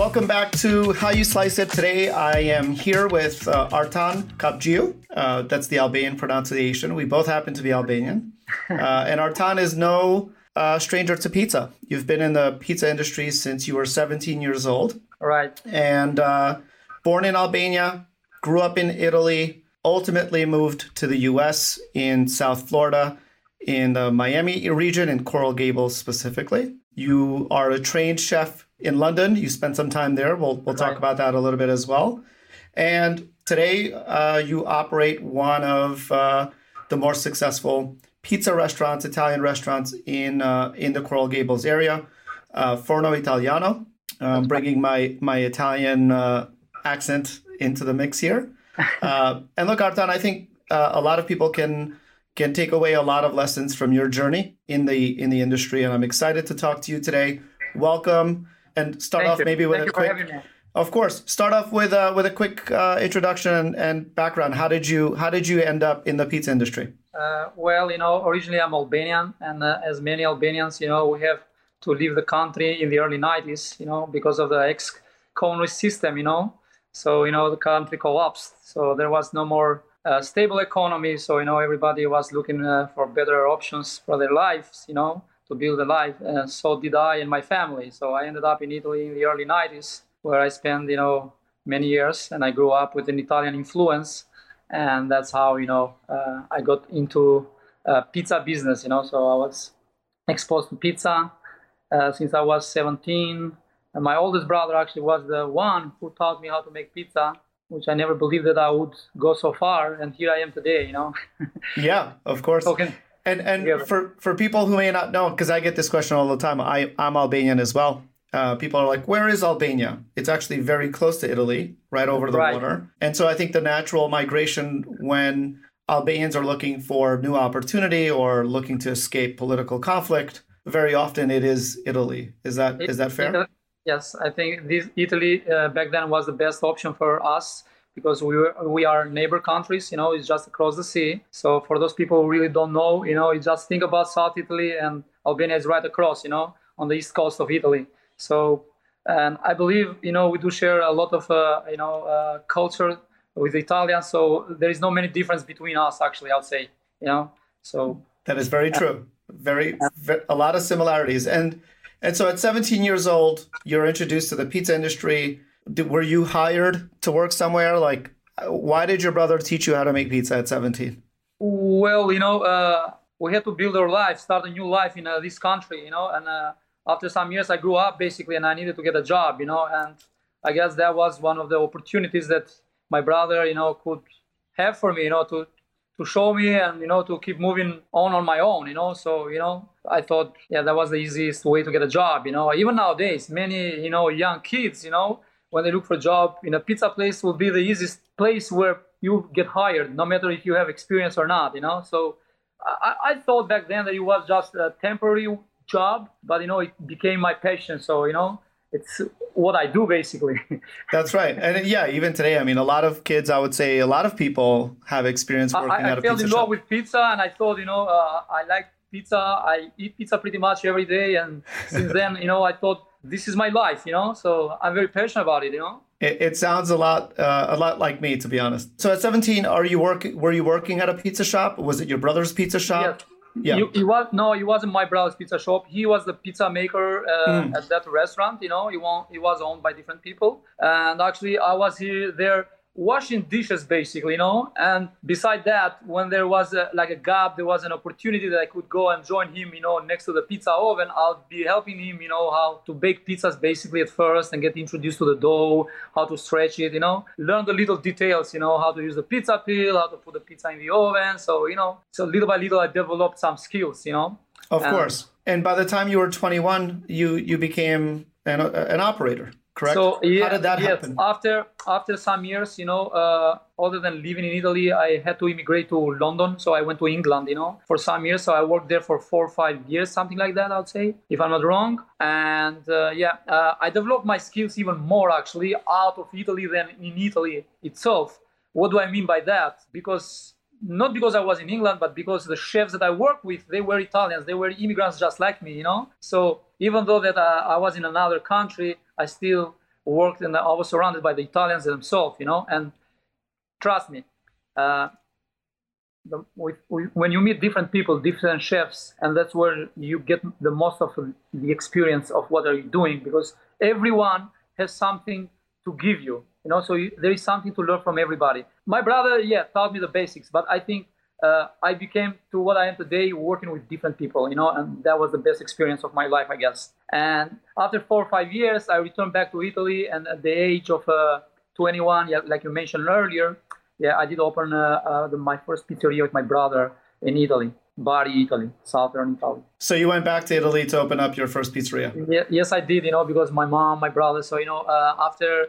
Welcome back to How You Slice It. Today I am here with uh, Artan Kapxhiu. Uh, that's the Albanian pronunciation. We both happen to be Albanian. Uh, and Artan is no uh, stranger to pizza. You've been in the pizza industry since you were 17 years old. Right. And uh, born in Albania, grew up in Italy, ultimately moved to the US in South Florida, in the Miami region, in Coral Gables specifically. You are a trained chef in London. You spent some time there. We'll, we'll talk Right. about that a little bit as well. And today uh, you operate one of uh, the more successful pizza restaurants, Italian restaurants in uh, in the Coral Gables area, uh, Forno Italiano. Um, bringing my my Italian uh, accent into the mix here. Uh, and look, Artan, I think uh, a lot of people can can take away a lot of lessons from your journey in the in the industry, and I'm excited to talk to you today. Welcome, and start Thank off you. maybe with Thank a quick. Of course, start off with uh, with a quick uh, introduction and, background. How did you how did you end up in the pizza industry? Uh, well, you know, originally I'm Albanian, and uh, as many Albanians, you know, we have to leave the country in the early 90s, you know, because of the ex-communist system, you know. So, you know, the country collapsed. So there was no more uh, stable economy. So, you know, everybody was looking uh, for better options for their lives, you know, to build a life. And so did I and my family. So I ended up in Italy in the early 90s, where I spent, you know, many years, and I grew up with an Italian influence and that's how you know uh, I got into uh, pizza business. You know, so I was exposed to pizza uh, since I was 17. And my oldest brother actually was the one who taught me how to make pizza, which I never believed that I would go so far. And here I am today. You know, Yeah, of course. talking. And and Yeah. for for people who may not know, because I get this question all the time, I I'm Albanian as well. Uh, people are like, "Where is Albania?" It's actually very close to Italy, right over the Right. water. And so I think the natural migration when Albanians are looking for new opportunity or looking to escape political conflict, very often it is Italy. Is that is that fair? Italy- yes, I think this Italy uh, back then was the best option for us because we were we are neighbor countries. You know, it's just across the sea. So for those people who really don't know, you know, you just think about South Italy and Albania is right across. You know, on the east coast of Italy. So, and I believe you know we do share a lot of uh, you know uh, culture with Italians. So there is no many difference between us actually. I'd say you know. So That is very true. Very, ve- a lot of similarities. And and so at 17 years old, you're introduced to the pizza industry. Were you hired to work somewhere? Like, why did your brother teach you how to make pizza at 17? Well, you know, uh, we had to build our life, start a new life in uh, this country, you know. And uh, after some years, I grew up basically, and I needed to get a job, you know. And I guess that was one of the opportunities that my brother, you know, could have for me, you know, to to show me and you know to keep moving on on my own, you know. So you know, I thought, yeah, that was the easiest way to get a job, you know. Even nowadays, many you know young kids, you know, when they look for a job in a pizza place, will be the easiest place where you get hired, no matter if you have experience or not, you know. So I, I thought back then that it was just a temporary job, but you know, it became my passion. So you know, it's what I do basically. That's right. And yeah, even today, I mean, a lot of kids, I would say, a lot of people have experience working I, at I a fell in love with pizza, and I thought, you know, uh, I like pizza. I eat pizza pretty much every day, and since then, you know, I thought this is my life, you know. So I'm very passionate about it, you know. It, it sounds a lot, uh, a lot like me, to be honest. So at 17, are you working? Were you working at a pizza shop? Was it your brother's pizza shop? Yes. Yeah. You, he was no, he wasn't my brother's pizza shop. He was the pizza maker uh, at that restaurant. You know, he, won, he was owned by different people, and actually, I was here there washing dishes basically. You know, and beside that, when there was a, like a gap, there was an opportunity that I could go and join him. You know, next to the pizza oven, I'll be helping him. You know, how to bake pizzas basically at first and get introduced to the dough, how to stretch it. You know, learn the little details. You know, how to use the pizza peel, how to put the pizza in the oven. So you know, so little by little, I developed some skills. You know. Of Um, course. And by the time you were 21, you you became an, an operator, correct? So yeah, How did that yes. happen? After after some years, you know, uh, other than living in Italy, I had to immigrate to London. So I went to England, you know, for some years. So I worked there for four or five years, something like that, I'd say, if I'm not wrong. And uh, yeah, uh, I developed my skills even more actually out of Italy than in Italy itself. What do I mean by that? Because not because I was in England, but because the chefs that I worked with, they were Italians. They were immigrants just like me, you know. So even though that uh, I was in another country, I still worked and I was surrounded by the Italians themselves, you know. And trust me, uh, the, with, with, when you meet different people, different chefs, and that's where you get the most of the experience of what are you doing because everyone has something to give you, you know. So you, there is something to learn from everybody. My brother, yeah, taught me the basics, but I think uh, I became to what I am today, working with different people, you know, and that was the best experience of my life, I guess. And after four or five years, I returned back to Italy, and at the age of uh, 21, yeah, like you mentioned earlier, yeah, I did open uh, uh the, my first pizzeria with my brother in Italy. Bari, Italy, southern Italy. So you went back to Italy to open up your first pizzeria? Yeah, yes, I did. You know, because my mom, my brother. So you know, uh, after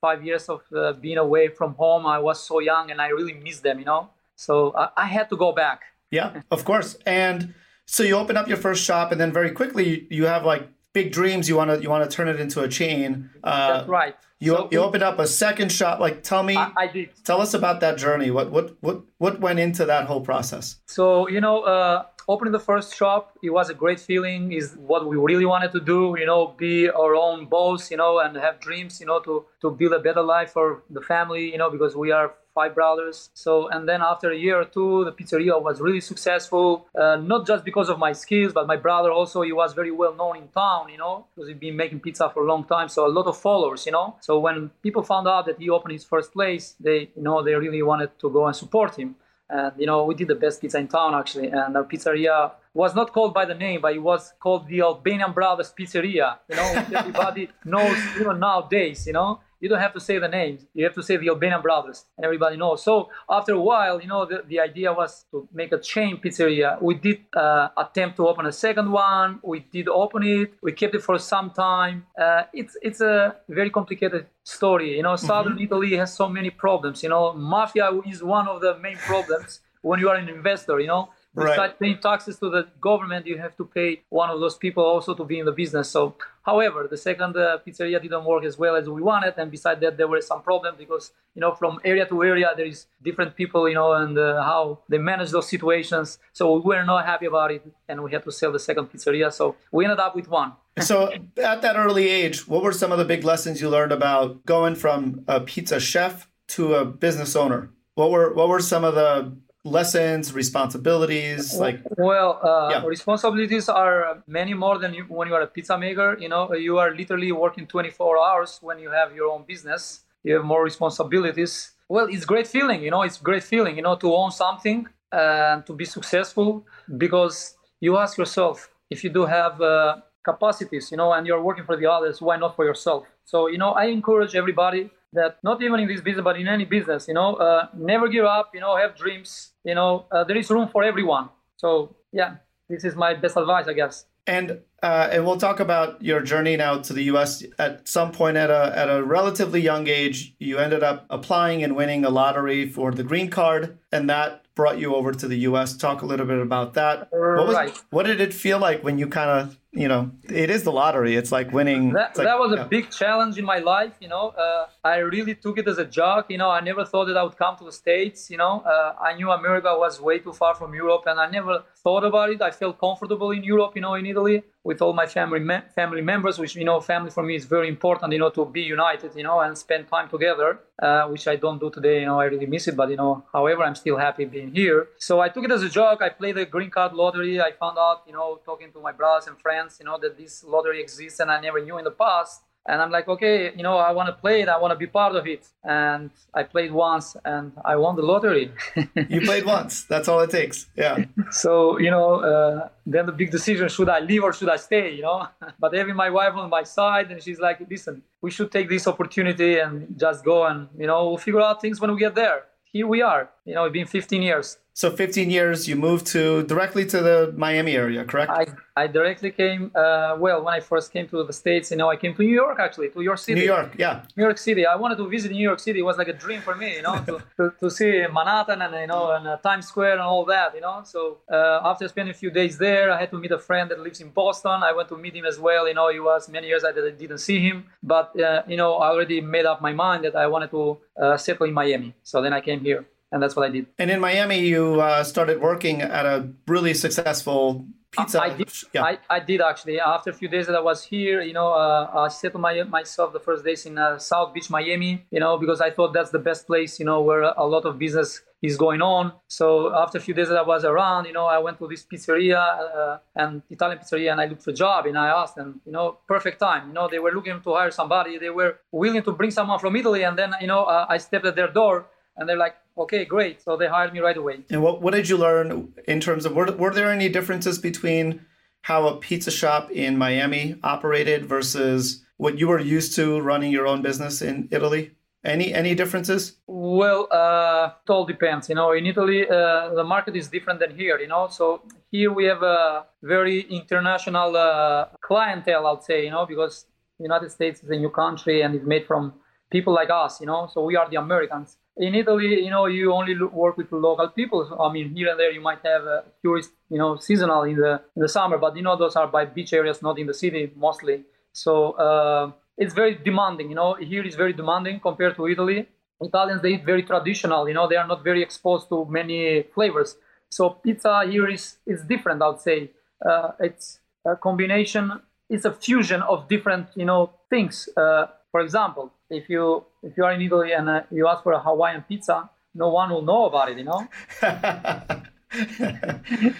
five years of uh, being away from home, I was so young and I really missed them. You know, so I, I had to go back. Yeah, of course. And so you open up your first shop, and then very quickly you have like big dreams. You want to you want to turn it into a chain. Uh, That's right. You so, you opened up a second shop. Like, tell me. I, I, did. Tell us about that journey. What what what what went into that whole process? So you know, uh, opening the first shop, it was a great feeling. Is what we really wanted to do. You know, be our own boss. You know, and have dreams. You know, to to build a better life for the family. You know, because we are five brothers. So, and then after a year or two, the pizzeria was really successful. Uh, not just because of my skills, but my brother also, he was very well known in town, you know, because he'd been making pizza for a long time. So a lot of followers, you know. So when people found out that he opened his first place, they, you know, they really wanted to go and support him. And you know, we did the best pizza in town actually. And our pizzeria was not called by the name, but it was called the Albanian Brothers Pizzeria. You know, everybody knows even nowadays. You know, you don't have to say the names. You have to say the Albanian brothers, and everybody knows. So after a while, you know, the, the idea was to make a chain pizzeria. We did uh, attempt to open a second one. We did open it. We kept it for some time. Uh, it's it's a very complicated story. You know, southern mm-hmm. Italy has so many problems. You know, mafia is one of the main problems when you are an investor. You know, Besides right. paying taxes to the government, you have to pay one of those people also to be in the business. So, however, the second uh, pizzeria didn't work as well as we wanted, and besides that, there were some problems because you know from area to area there is different people, you know, and uh, how they manage those situations. So we were not happy about it, and we had to sell the second pizzeria. So we ended up with one. so at that early age, what were some of the big lessons you learned about going from a pizza chef to a business owner? What were what were some of the lessons, responsibilities? Like, well, uh, yeah. responsibilities are many more than you, when you are a pizza maker. You know, you are literally working 24 hours when you have your own business. You have more responsibilities. Well, it's great feeling. You know, it's great feeling. You know, to own something and to be successful because you ask yourself if you do have uh, capacities. You know, and you're working for the others. Why not for yourself? So, you know, I encourage everybody that not even in this business but in any business you know uh, never give up you know have dreams you know uh, there is room for everyone so yeah this is my best advice i guess and uh, and we'll talk about your journey now to the U.S. At some point, at a at a relatively young age, you ended up applying and winning a lottery for the green card, and that brought you over to the U.S. Talk a little bit about that. What, was, what did it feel like when you kind of you know, it is the lottery. It's like winning. That, like, that was a big challenge in my life. You know, uh, I really took it as a joke. You know, I never thought that I would come to the States. You know, uh, I knew America was way too far from Europe, and I never thought about it. I felt comfortable in Europe, you know, in Italy with all my family me- family members, which you know, family for me is very important. You know, to be united, you know, and spend time together, uh, which I don't do today. You know, I really miss it, but you know, however, I'm still happy being here. So I took it as a joke. I played the green card lottery. I found out, you know, talking to my brothers and friends you know, that this lottery exists and I never knew in the past. And I'm like, okay, you know, I want to play it. I want to be part of it. And I played once and I won the lottery. you played once. That's all it takes. Yeah. So, you know, uh, then the big decision should I leave or should I stay, you know? but having my wife on my side and she's like, listen, we should take this opportunity and just go and, you know, we'll figure out things when we get there. Here we are. You know, it's been 15 years. So 15 years, you moved to directly to the Miami area, correct? I, I directly came. Uh, well, when I first came to the states, you know, I came to New York actually, to your city. New York, yeah. New York City. I wanted to visit New York City. It was like a dream for me, you know, to, to, to, see Manhattan and you know and uh, Times Square and all that, you know. So uh, after spending a few days there, I had to meet a friend that lives in Boston. I went to meet him as well. You know, it was many years I didn't see him, but uh, you know, I already made up my mind that I wanted to uh, settle in Miami. So then I came here. And that's what I did. And in Miami, you uh, started working at a really successful pizza. I did. Yeah. I, I did actually. After a few days that I was here, you know, uh, I settled my, myself the first days in uh, South Beach, Miami. You know, because I thought that's the best place. You know, where a lot of business is going on. So after a few days that I was around, you know, I went to this pizzeria uh, and Italian pizzeria, and I looked for a job. And I asked them, you know, perfect time. You know, they were looking to hire somebody. They were willing to bring someone from Italy, and then you know, uh, I stepped at their door, and they're like, okay, great. So they hired me right away. And what what did you learn in terms of were were there any differences between how a pizza shop in Miami operated versus what you were used to running your own business in Italy? Any any differences? Well, uh, it all depends. You know, in Italy, uh, the market is different than here. You know, so here we have a very international uh, clientele. i'll say. You know, because the United States is a new country and it's made from people like us. You know, so we are the Americans. In Italy, you know, you only work with local people. So, I mean, here and there you might have a tourist, you know, seasonal in the in the summer, but you know those are by beach areas, not in the city mostly. So uh, it's very demanding. You know, here is very demanding compared to Italy. Italians they eat very traditional. You know, they are not very exposed to many flavors. So pizza here is is different. I'd say uh, it's a combination. It's a fusion of different you know things. Uh, for example, if you if you are in Italy and uh, you ask for a Hawaiian pizza, no one will know about it. You know.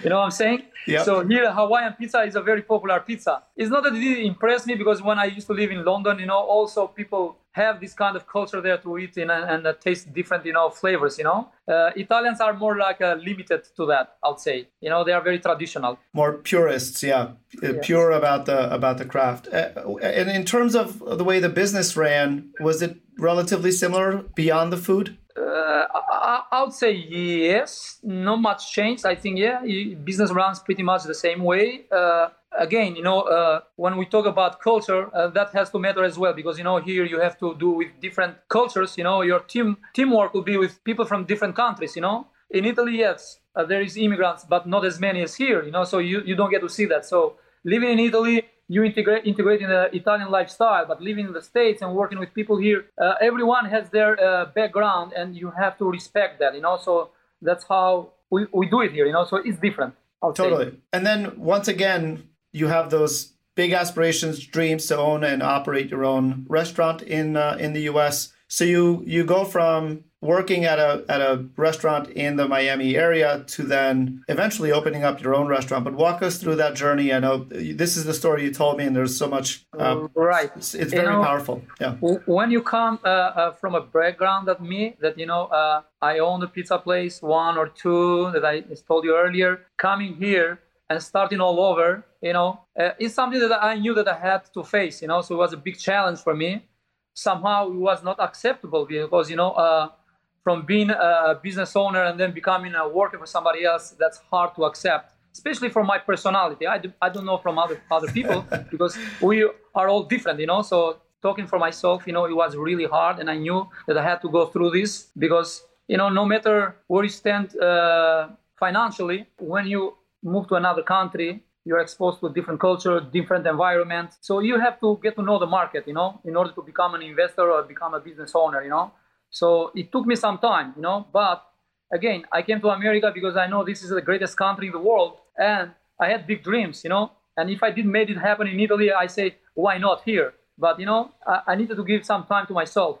you know what I'm saying? Yep. So here, Hawaiian pizza is a very popular pizza. It's not that it didn't impress me because when I used to live in London, you know, also people have this kind of culture there to eat in and, and uh, taste different, you know, flavors. You know, uh, Italians are more like uh, limited to that. I'd say. You know, they are very traditional. More purists, yeah, uh, yes. pure about the about the craft. Uh, and in terms of the way the business ran, was it relatively similar beyond the food? Uh, I, I, would say yes. Not much changed. I think yeah, business runs pretty much the same way. Uh, again, you know, uh, when we talk about culture, uh, that has to matter as well because you know here you have to do with different cultures. You know, your team teamwork will be with people from different countries. You know, in Italy, yes, uh, there is immigrants, but not as many as here. You know, so you you don't get to see that. So living in Italy you integrate integrate in the Italian lifestyle, but living in the States and working with people here, uh, everyone has their uh, background, and you have to respect that, you know. So that's how we, we do it here, you know. So it's different. I'll totally. Say. And then once again, you have those big aspirations, dreams to own and operate your own restaurant in uh, in the U.S. So you you go from working at a at a restaurant in the Miami area to then eventually opening up your own restaurant. But walk us through that journey. I know this is the story you told me, and there's so much. Uh, right. It's, it's very know, powerful. Yeah. When you come uh, uh, from a background that me, that you know, uh, I own a pizza place, one or two that I told you earlier. Coming here and starting all over, you know, uh, it's something that I knew that I had to face. You know, so it was a big challenge for me. Somehow it was not acceptable because you know uh, from being a business owner and then becoming a worker for somebody else, that's hard to accept, especially from my personality. I, do, I don't know from other, other people because we are all different, you know. So talking for myself, you know, it was really hard. And I knew that I had to go through this because, you know, no matter where you stand uh, financially, when you move to another country, you're exposed to a different culture, different environment. So you have to get to know the market, you know, in order to become an investor or become a business owner, you know. So it took me some time, you know, but again, I came to America because I know this is the greatest country in the world and I had big dreams, you know. And if I didn't make it happen in Italy, I say, why not here? But, you know, I, I needed to give some time to myself.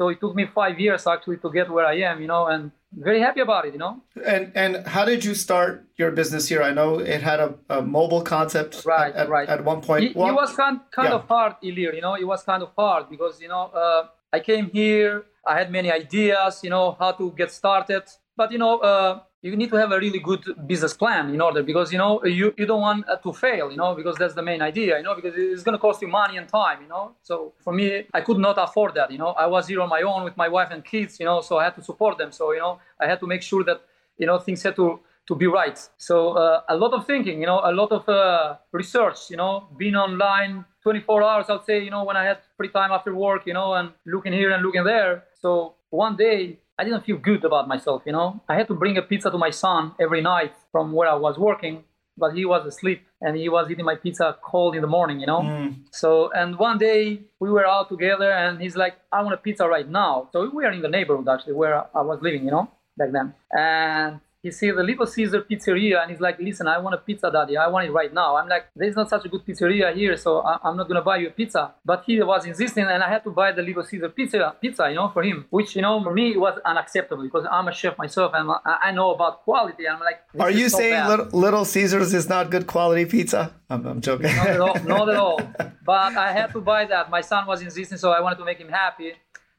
So it took me five years actually to get where I am, you know, and very happy about it, you know. And and how did you start your business here? I know it had a, a mobile concept right, at, right. at one point. It, it was kind, kind yeah. of hard, Ilir, you know, it was kind of hard because, you know, uh, I came here, I had many ideas, you know, how to get started. But, you know, uh, you need to have a really good business plan in order because, you know, you, you don't want uh, to fail, you know, because that's the main idea, you know, because it's going to cost you money and time, you know. So for me, I could not afford that, you know. I was here on my own with my wife and kids, you know, so I had to support them. So, you know, I had to make sure that, you know, things had to to be right. So uh, a lot of thinking, you know, a lot of uh, research, you know, being online 24 hours, I'll say, you know, when I had free time after work, you know, and looking here and looking there. So one day I didn't feel good about myself, you know. I had to bring a pizza to my son every night from where I was working, but he was asleep and he was eating my pizza cold in the morning, you know. Mm. So and one day we were out together and he's like, I want a pizza right now. So we were in the neighborhood actually where I was living, you know back then. And he see the Little Caesar pizzeria and he's like, listen, I want a pizza, daddy. I want it right now. I'm like, there's not such a good pizzeria here, so I- am not gonna buy you a pizza. But he was insisting, and I had to buy the Little Caesar pizza, pizza, you know, for him, which you know for me it was unacceptable because I'm a chef myself and I know about quality. I'm like, are you so saying little, little, Caesars is not good quality pizza? I'm, I'm joking. Not at all. Not at all. But I had to buy that. My son was insisting, so I wanted to make him happy.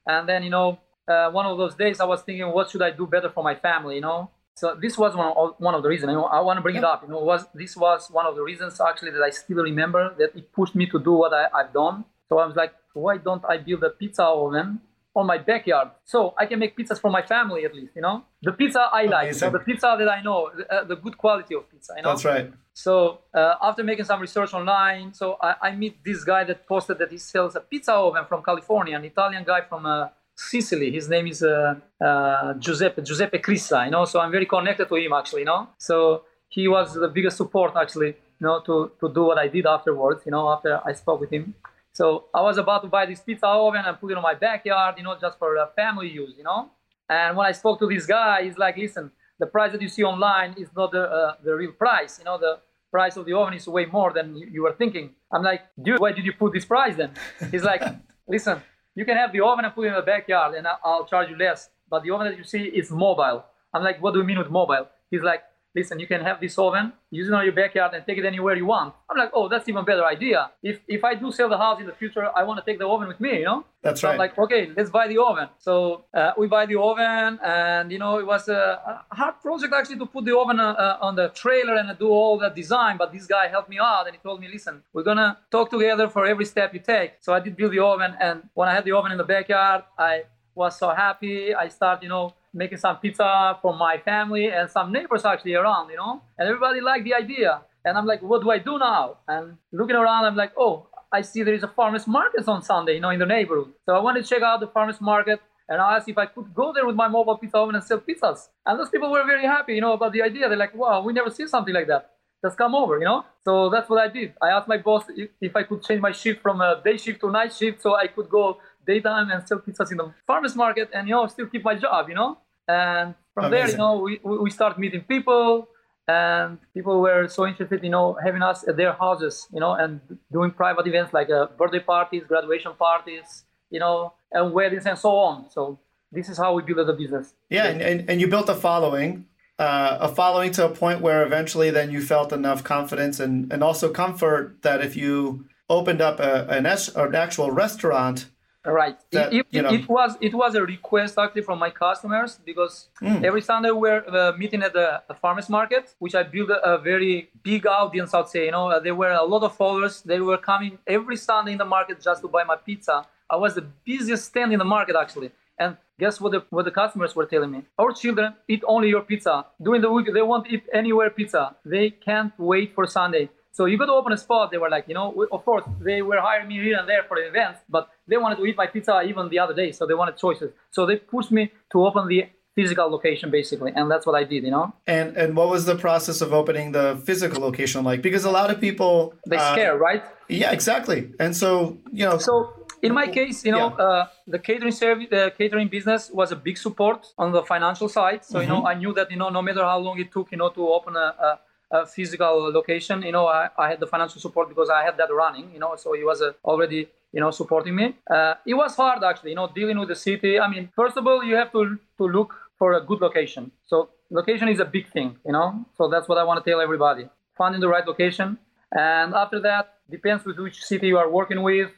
And then you know, uh, one of those days I was thinking, what should I do better for my family? You know so this was one of, one of the reasons. You know, I want to bring it up. You know, was this was one of the reasons actually that I still remember that it pushed me to do what I, I've done. So I was like, why don't I build a pizza oven on my backyard so I can make pizzas for my family at least, you know? The pizza I like, you know, the pizza that I know, the, uh, the, good quality of pizza, you know? That's right. So uh, after making some research online, so I, I, meet this guy that posted that he sells a pizza oven from California, an Italian guy from uh, Sicily. His name is uh, uh, Giuseppe Giuseppe Crissa. You know, so I'm very connected to him actually. You know, so he was the biggest support actually. You know, to to do what I did afterwards. You know, after I spoke with him. So I was about to buy this pizza oven and put it on my backyard. You know, just for uh, family use. You know, and when I spoke to this guy, he's like, "Listen, the price that you see online is not the uh, the real price. You know, the price of the oven is way more than you, you were thinking." I'm like, "Dude, why did you put this price then?" He's like, "Listen." You can have the oven and put it in the backyard and I'll charge you less. But the oven that you see is mobile. I'm like, what do you mean with mobile? He's like, listen, you can have this oven, use it on your backyard, and take it anywhere you want. I'm like, oh, that's even better idea. If if I do sell the house in the future, I want to take the oven with me, you know? That's so right. I'm like, okay, let's buy the oven. So uh, we buy the oven, and you know, it was a, a hard project actually to put the oven uh, uh, on the trailer and do all the design. But this guy helped me out, and he told me, listen, we're gonna talk together for every step you take. So I did build the oven, and when I had the oven in the backyard, I was so happy. I started, you know making some pizza for my family and some neighbors actually around, you know, and everybody liked the idea. And I'm like, what do I do now? And looking around, I'm like, oh, I see there is a farmers market on Sunday, you know, in the neighborhood. So I wanted to check out the farmers market and I asked if I could go there with my mobile pizza oven and sell pizzas. And those people were very happy, you know, about the idea. They're like, wow, we never see something like that. Just come over, you know? So that's what I did. I asked my boss if I could change my shift from a day shift to night shift so I could go daytime and sell pizzas in the farmers market and you know still keep my job you know? And from Amazing. there you know we, we start meeting people and people were so interested you know having us at their houses you know and doing private events like uh, birthday parties graduation parties you know and weddings and so on. So this is how we built the business. Yeah and, and, and you built a following uh, a following to a point where eventually then you felt enough confidence and, and also comfort that if you opened up a, an, an actual restaurant Right. That, it, it, it, was it was a request actually from my customers because mm. every Sunday we're uh, meeting at the, the, farmers market, which I built a, a, very big audience. I'd say you know there were a lot of followers. They were coming every Sunday in the market just to buy my pizza. I was the busiest stand in the market actually. And guess what the what the customers were telling me? Our children eat only your pizza during the week. They won't eat anywhere pizza. They can't wait for Sunday. So you got to open a spot. They were like, you know, of course they were hiring me here and there for the events, but they wanted to eat my pizza even the other day. So they wanted choices. So they pushed me to open the physical location basically, and that's what I did. You know. And and what was the process of opening the physical location like? Because a lot of people they uh, scare, right? Yeah, exactly. And so you know. So in my case, you know, yeah. uh, the catering service, the catering business was a big support on the financial side. So mm-hmm. you know, I knew that you know, no matter how long it took, you know, to open a, a a physical location. You know, I, I had the financial support because I had that running. You know, so he was uh, already you know supporting me. Uh, it was hard actually. You know, dealing with the city. I mean, first of all, you have to to look for a good location. So location is a big thing. You know, so that's what I want to tell everybody. Finding the right location, and after that depends with which city you are working with,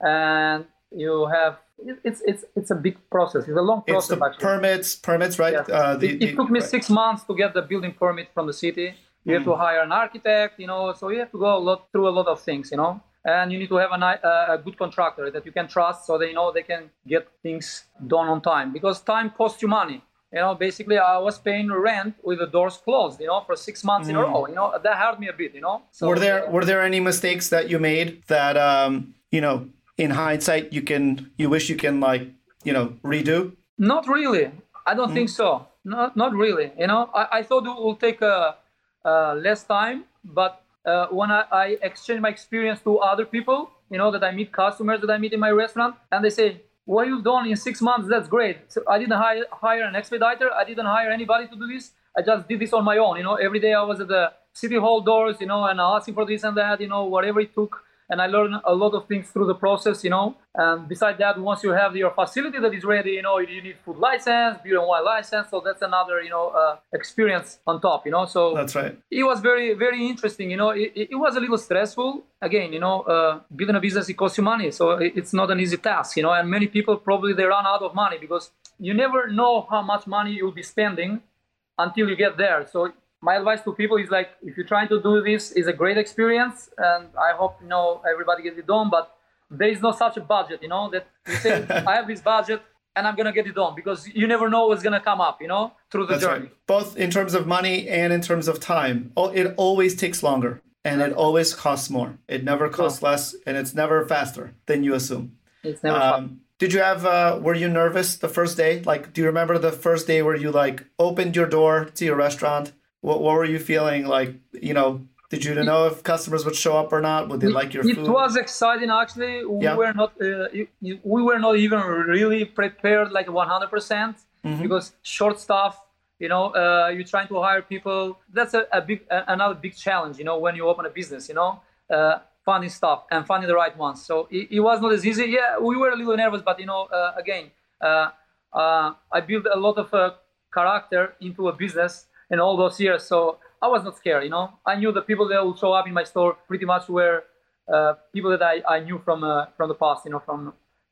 and you have it's it's it's a big process. It's a long process. It's the actually. permits, permits, right? Yeah. Uh, the, it, it, took me right. six months to get the building permit from the city. You have to hmm. hire an architect, you know, so you have to go a lot through a lot of things, you know, and you need to have a, a good contractor that you can trust so they know they can get things done on time because time costs you money. You know, basically, I was paying rent with the doors closed, you know, for six months mm. in a hmm. row. You know, that hurt me a bit, you know. So, were there were there any mistakes that you made that um, you know, in hindsight, you can you wish you can like you know redo? Not really. I don't mm. think so. Not not really. You know, I, I thought it will take a uh, less time. But uh, when I, I, exchange my experience to other people, you know, that I meet customers that I meet in my restaurant, and they say, what you've done in six months, that's great. So I didn't hire, hire an expediter. I didn't hire anybody to do this. I just did this on my own. You know, every day I was at the city hall doors, you know, and asking for this and that, you know, whatever it took and I learned a lot of things through the process, you know. And besides that, once you have your facility that is ready, you know, you need food license, beer and wine license, so that's another, you know, uh, experience on top, you know. So that's right. It was very, very interesting, you know. It, it was a little stressful. Again, you know, uh, building a business it costs you money, so it's not an easy task, you know. And many people probably they run out of money because you never know how much money you'll be spending until you get there. So my advice to people is like if you're trying to do this is a great experience and i hope you know everybody gets it done but there is no such a budget you know that you say i have this budget and i'm gonna get it done because you never know what's gonna come up you know through the That's journey. Right. both in terms of money and in terms of time. Oh, it always takes longer and it always costs more. It never costs less and it's never faster than you assume. It's never um, did you have uh, were you nervous the first day? Like do you remember the first day where you like opened your door to your restaurant what, what were you feeling like? You know, did you know if customers would show up or not? Would they like your it food? It was exciting actually. We yeah. were not uh, we were not even really prepared like 100% mm-hmm. because short stuff. You know, uh, you're trying to hire people. That's a, a big another big challenge. You know, when you open a business. You know, uh, finding stuff and finding the right ones. So it, it, was not as easy. Yeah, we were a little nervous, but you know, uh, again, uh, uh, I built a lot of character into a business in all those years. So I was not scared, you know. I knew the people that would show up in my store pretty much were uh, people that I, I knew from uh, from the past, you know, from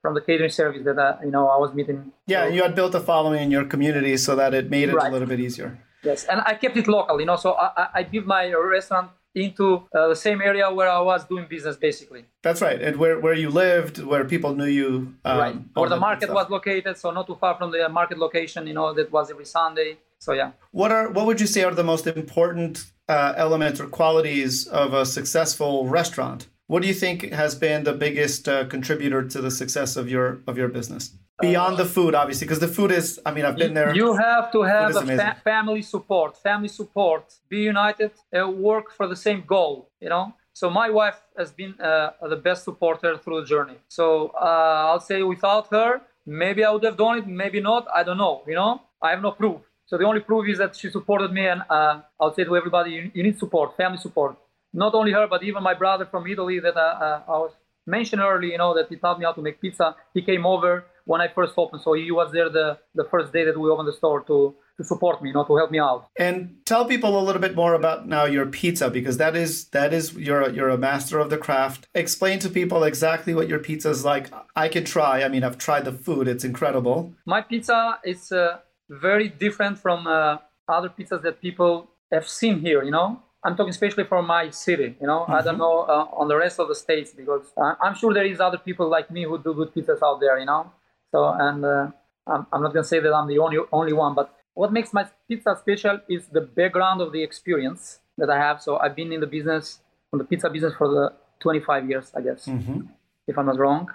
from the catering service that I, you know I was meeting. Yeah, you had built a following in your community so that it made it right. a little bit easier. Yes, and I kept it local, you know. So I, I built my restaurant into uh, the same area where I was doing business, basically. That's right, and where, where you lived, where people knew you. Um, right, where the market was located, so not too far from the market location. You know, that was every Sunday. So yeah. What are what would you say are the most important uh, elements or qualities of a successful restaurant? What do you think has been the biggest uh, contributor to the success of your of your business? Beyond the food, obviously, because the food is. I mean, I've been there. You have to have a fa- family support. Family support. Be united. Uh, work for the same goal. You know. So my wife has been uh, the best supporter through the journey. So uh, I'll say without her, maybe I would have done it. Maybe not. I don't know. You know. I have no proof. So the only proof is that she supported me, and uh, I'll say to everybody, you, you, need support, family support. Not only her, but even my brother from Italy that uh, uh, I was mentioned earlier, you know, that he taught me how to make pizza. He came over when I first opened, so he was there the, the first day that we opened the store to to support me, you know, to help me out. And tell people a little bit more about now your pizza because that is that is you're you're a master of the craft. Explain to people exactly what your pizza is like. I can try. I mean, I've tried the food; it's incredible. My pizza is. Uh, very different from uh, other pizzas that people have seen here. You know, I'm talking especially for my city. You know, mm-hmm. I don't mm-hmm. know uh, on the rest of the states because I'm sure there is other people like me who do good pizzas out there. You know, so and uh, I'm, I'm not gonna say that I'm the only only one, but what makes my pizza special is the background of the experience that I have. So I've been in the business, from the pizza business for the 25 years, I guess, mm-hmm. if I'm not wrong.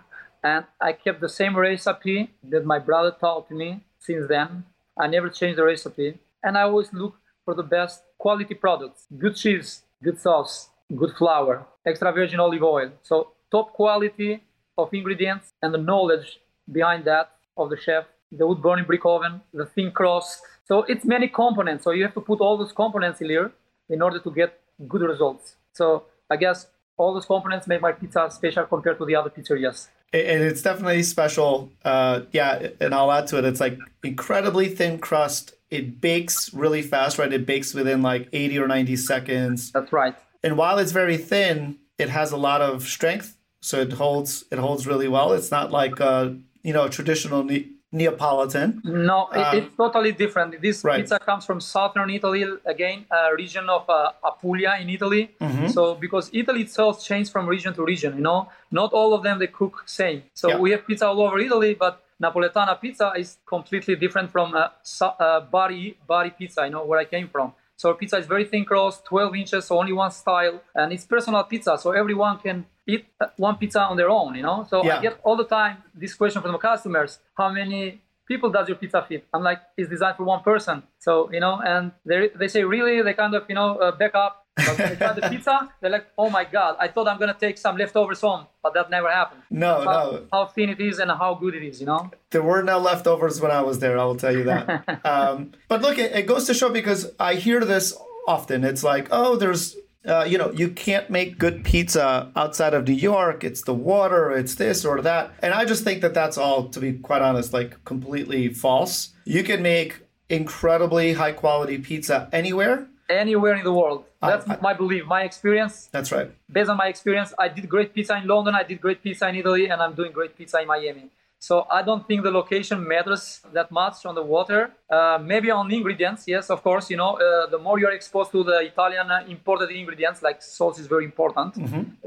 And I kept the same recipe that my brother taught me since then. I never change the recipe. And I always look for the best quality products good cheese, good sauce, good flour, extra virgin olive oil. So, top quality of ingredients and the knowledge behind that of the chef, the wood burning brick oven, the thin crust. So, it's many components. So, you have to put all those components in here in order to get good results. So, I guess all those components make my pizza special compared to the other pizzerias and it's definitely special. Uh, yeah, and I'll add to it. It's like incredibly thin crust. It bakes really fast, right? It bakes within like 80 or 90 seconds. That's right. And while it's very thin, it has a lot of strength, so it holds it holds really well. It's not like a you know a traditional Neapolitan. No, um, it's totally different. This right. pizza comes from southern Italy, again, a region of uh, Apulia in Italy. Mm-hmm. So because Italy itself changes from region to region, you know, not all of them they cook same. So yeah. we have pizza all over Italy, but Napoletana pizza is completely different from uh, uh, Bari Bari pizza, you know, where I came from. So pizza is very thin crust, 12 inches, so only one style, and it's personal pizza, so everyone can eat one pizza on their own, you know. So yeah. I get all the time this question from the customers: How many people does your pizza fit? I'm like, it's designed for one person. So you know, and they they say really, they kind of you know uh, back up But when they try the pizza, they're like, "Oh my god! I thought I'm gonna take some leftovers home, but that never happened." No, how, no. How thin it is and how good it is, you know. There were no leftovers when I was there. I will tell you that. um, but look, it, it goes to show because I hear this often. It's like, oh, there's uh, you know, you can't make good pizza outside of New York. It's the water, it's this or that. And I just think that that's all, to be quite honest, like completely false. You can make incredibly high quality pizza anywhere. Anywhere in the world. That's I- I- my belief, my experience. That's right. Based on my experience, I did great pizza in London, I did great pizza in Italy, and I'm doing great pizza in Miami. So I don't think the location matters that much on the water. Uh, maybe on ingredients, yes, of course. You know, uh, the more you're exposed to the Italian uh, imported ingredients, like sauce is very important.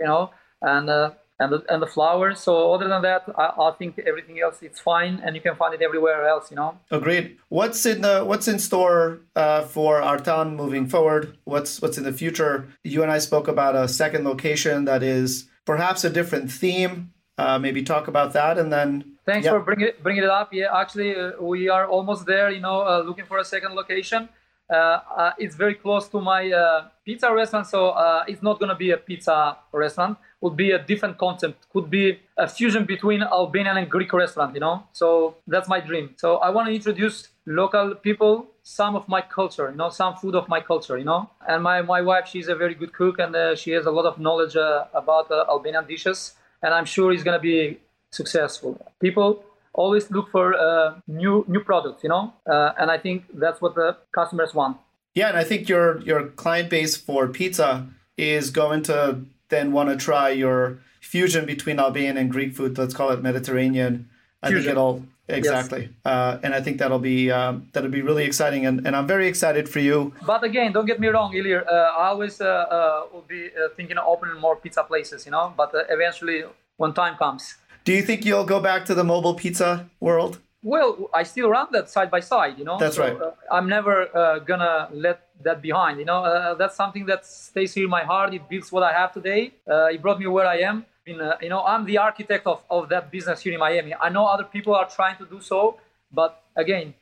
You know, and uh, and the, and the flour. So other than that, I, I think everything else it's fine, and you can find it everywhere else. You know. Agreed. What's in the what's in store uh, for Artan moving forward? What's what's in the future? You and I spoke about a second location that is perhaps a different theme. Uh, maybe talk about that, and then Thanks Yeah. for bringing it, bringing it up. Yeah, actually, uh, we are almost there. You know, uh, looking for a second location. Uh, uh, it's very close to my uh, pizza restaurant, so it's not gonna be a pizza restaurant. Would be a different concept. Could be a fusion between Albanian and Greek restaurant. You know, so that's my dream. So I want to introduce local people some of my culture. You know, some food of my culture. You know, and my my wife, she's a very good cook, and uh, she has a lot of knowledge uh, about uh, Albanian dishes, and I'm sure it's gonna be successful. People always look for uh, new new products, you know, uh, and I think that's what the customers want. yeah, and I think your your client base for pizza is going to then want to try your fusion between Albanian and Greek food. Let's call it Mediterranean. I think Fusion. it'll exactly, uh, and I think that'll be um, that'll be really exciting, and, and I'm very excited for you. But again, don't get me wrong, Ilir. Uh, I always uh, uh, will be uh, thinking of opening more pizza places, you know. But uh, eventually, when time comes, Do you think you'll go back to the mobile pizza world? well, I still run that side by side, you know. That's right. Uh, I'm never uh, gonna let that behind, you know. Uh, that's something that stays here in my heart. It builds what I have today. Uh, it brought me where I am. In, uh, you know, I'm the architect of, of that business here in Miami. I know other people are trying to do so, but again,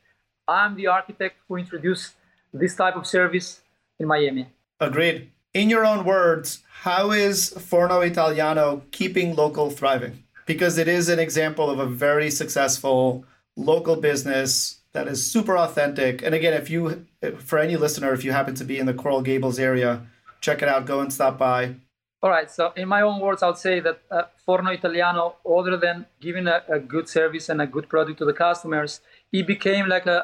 I'm the architect who introduced this type of service in Miami. Agreed. In your own words, how is Forno Italiano keeping local thriving? Because it is an example of a very successful local business that is super authentic. And again, if you, for any listener, if you happen to be in the Coral Gables area, check it out. Go and stop by. All right. So, in my own words, I would say that uh, Forno Italiano, other than giving a, a good service and a good product to the customers, it became like a,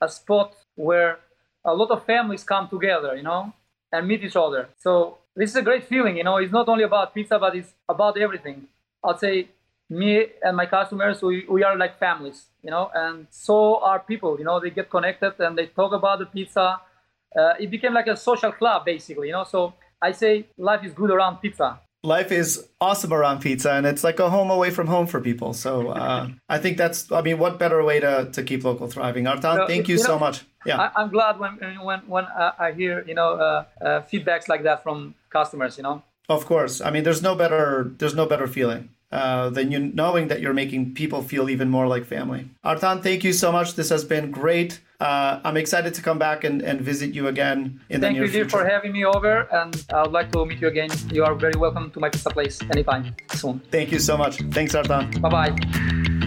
a, a spot where a lot of families come together, you know, and meet each other. So, this is a great feeling, you know. It's not only about pizza, but it's about everything. I'd say me and my customers, we, we are like families, you know, and so are people, you know, they get connected and they talk about the pizza. Uh, it became like a social club, basically, you know. So, I say life is good around pizza. Life is awesome around pizza, and it's like a home away from home for people. So uh, I think that's, I mean, what better way to, to keep local thriving? Artan, So, thank you, you so know, much. Yeah. I, I'm glad when when when uh, I hear you know uh, uh, feedbacks like that from customers. You know. Of course. I mean, there's no better there's no better feeling uh, than you knowing that you're making people feel even more like family. Artan, thank you so much. This has been great. Uh, I'm excited to come back and, and visit you again in Thank the near you, future. for having me over, and I would like to meet you again. You are very welcome to my pizza place anytime soon. Thank you so much. Thanks, Artan. Bye bye.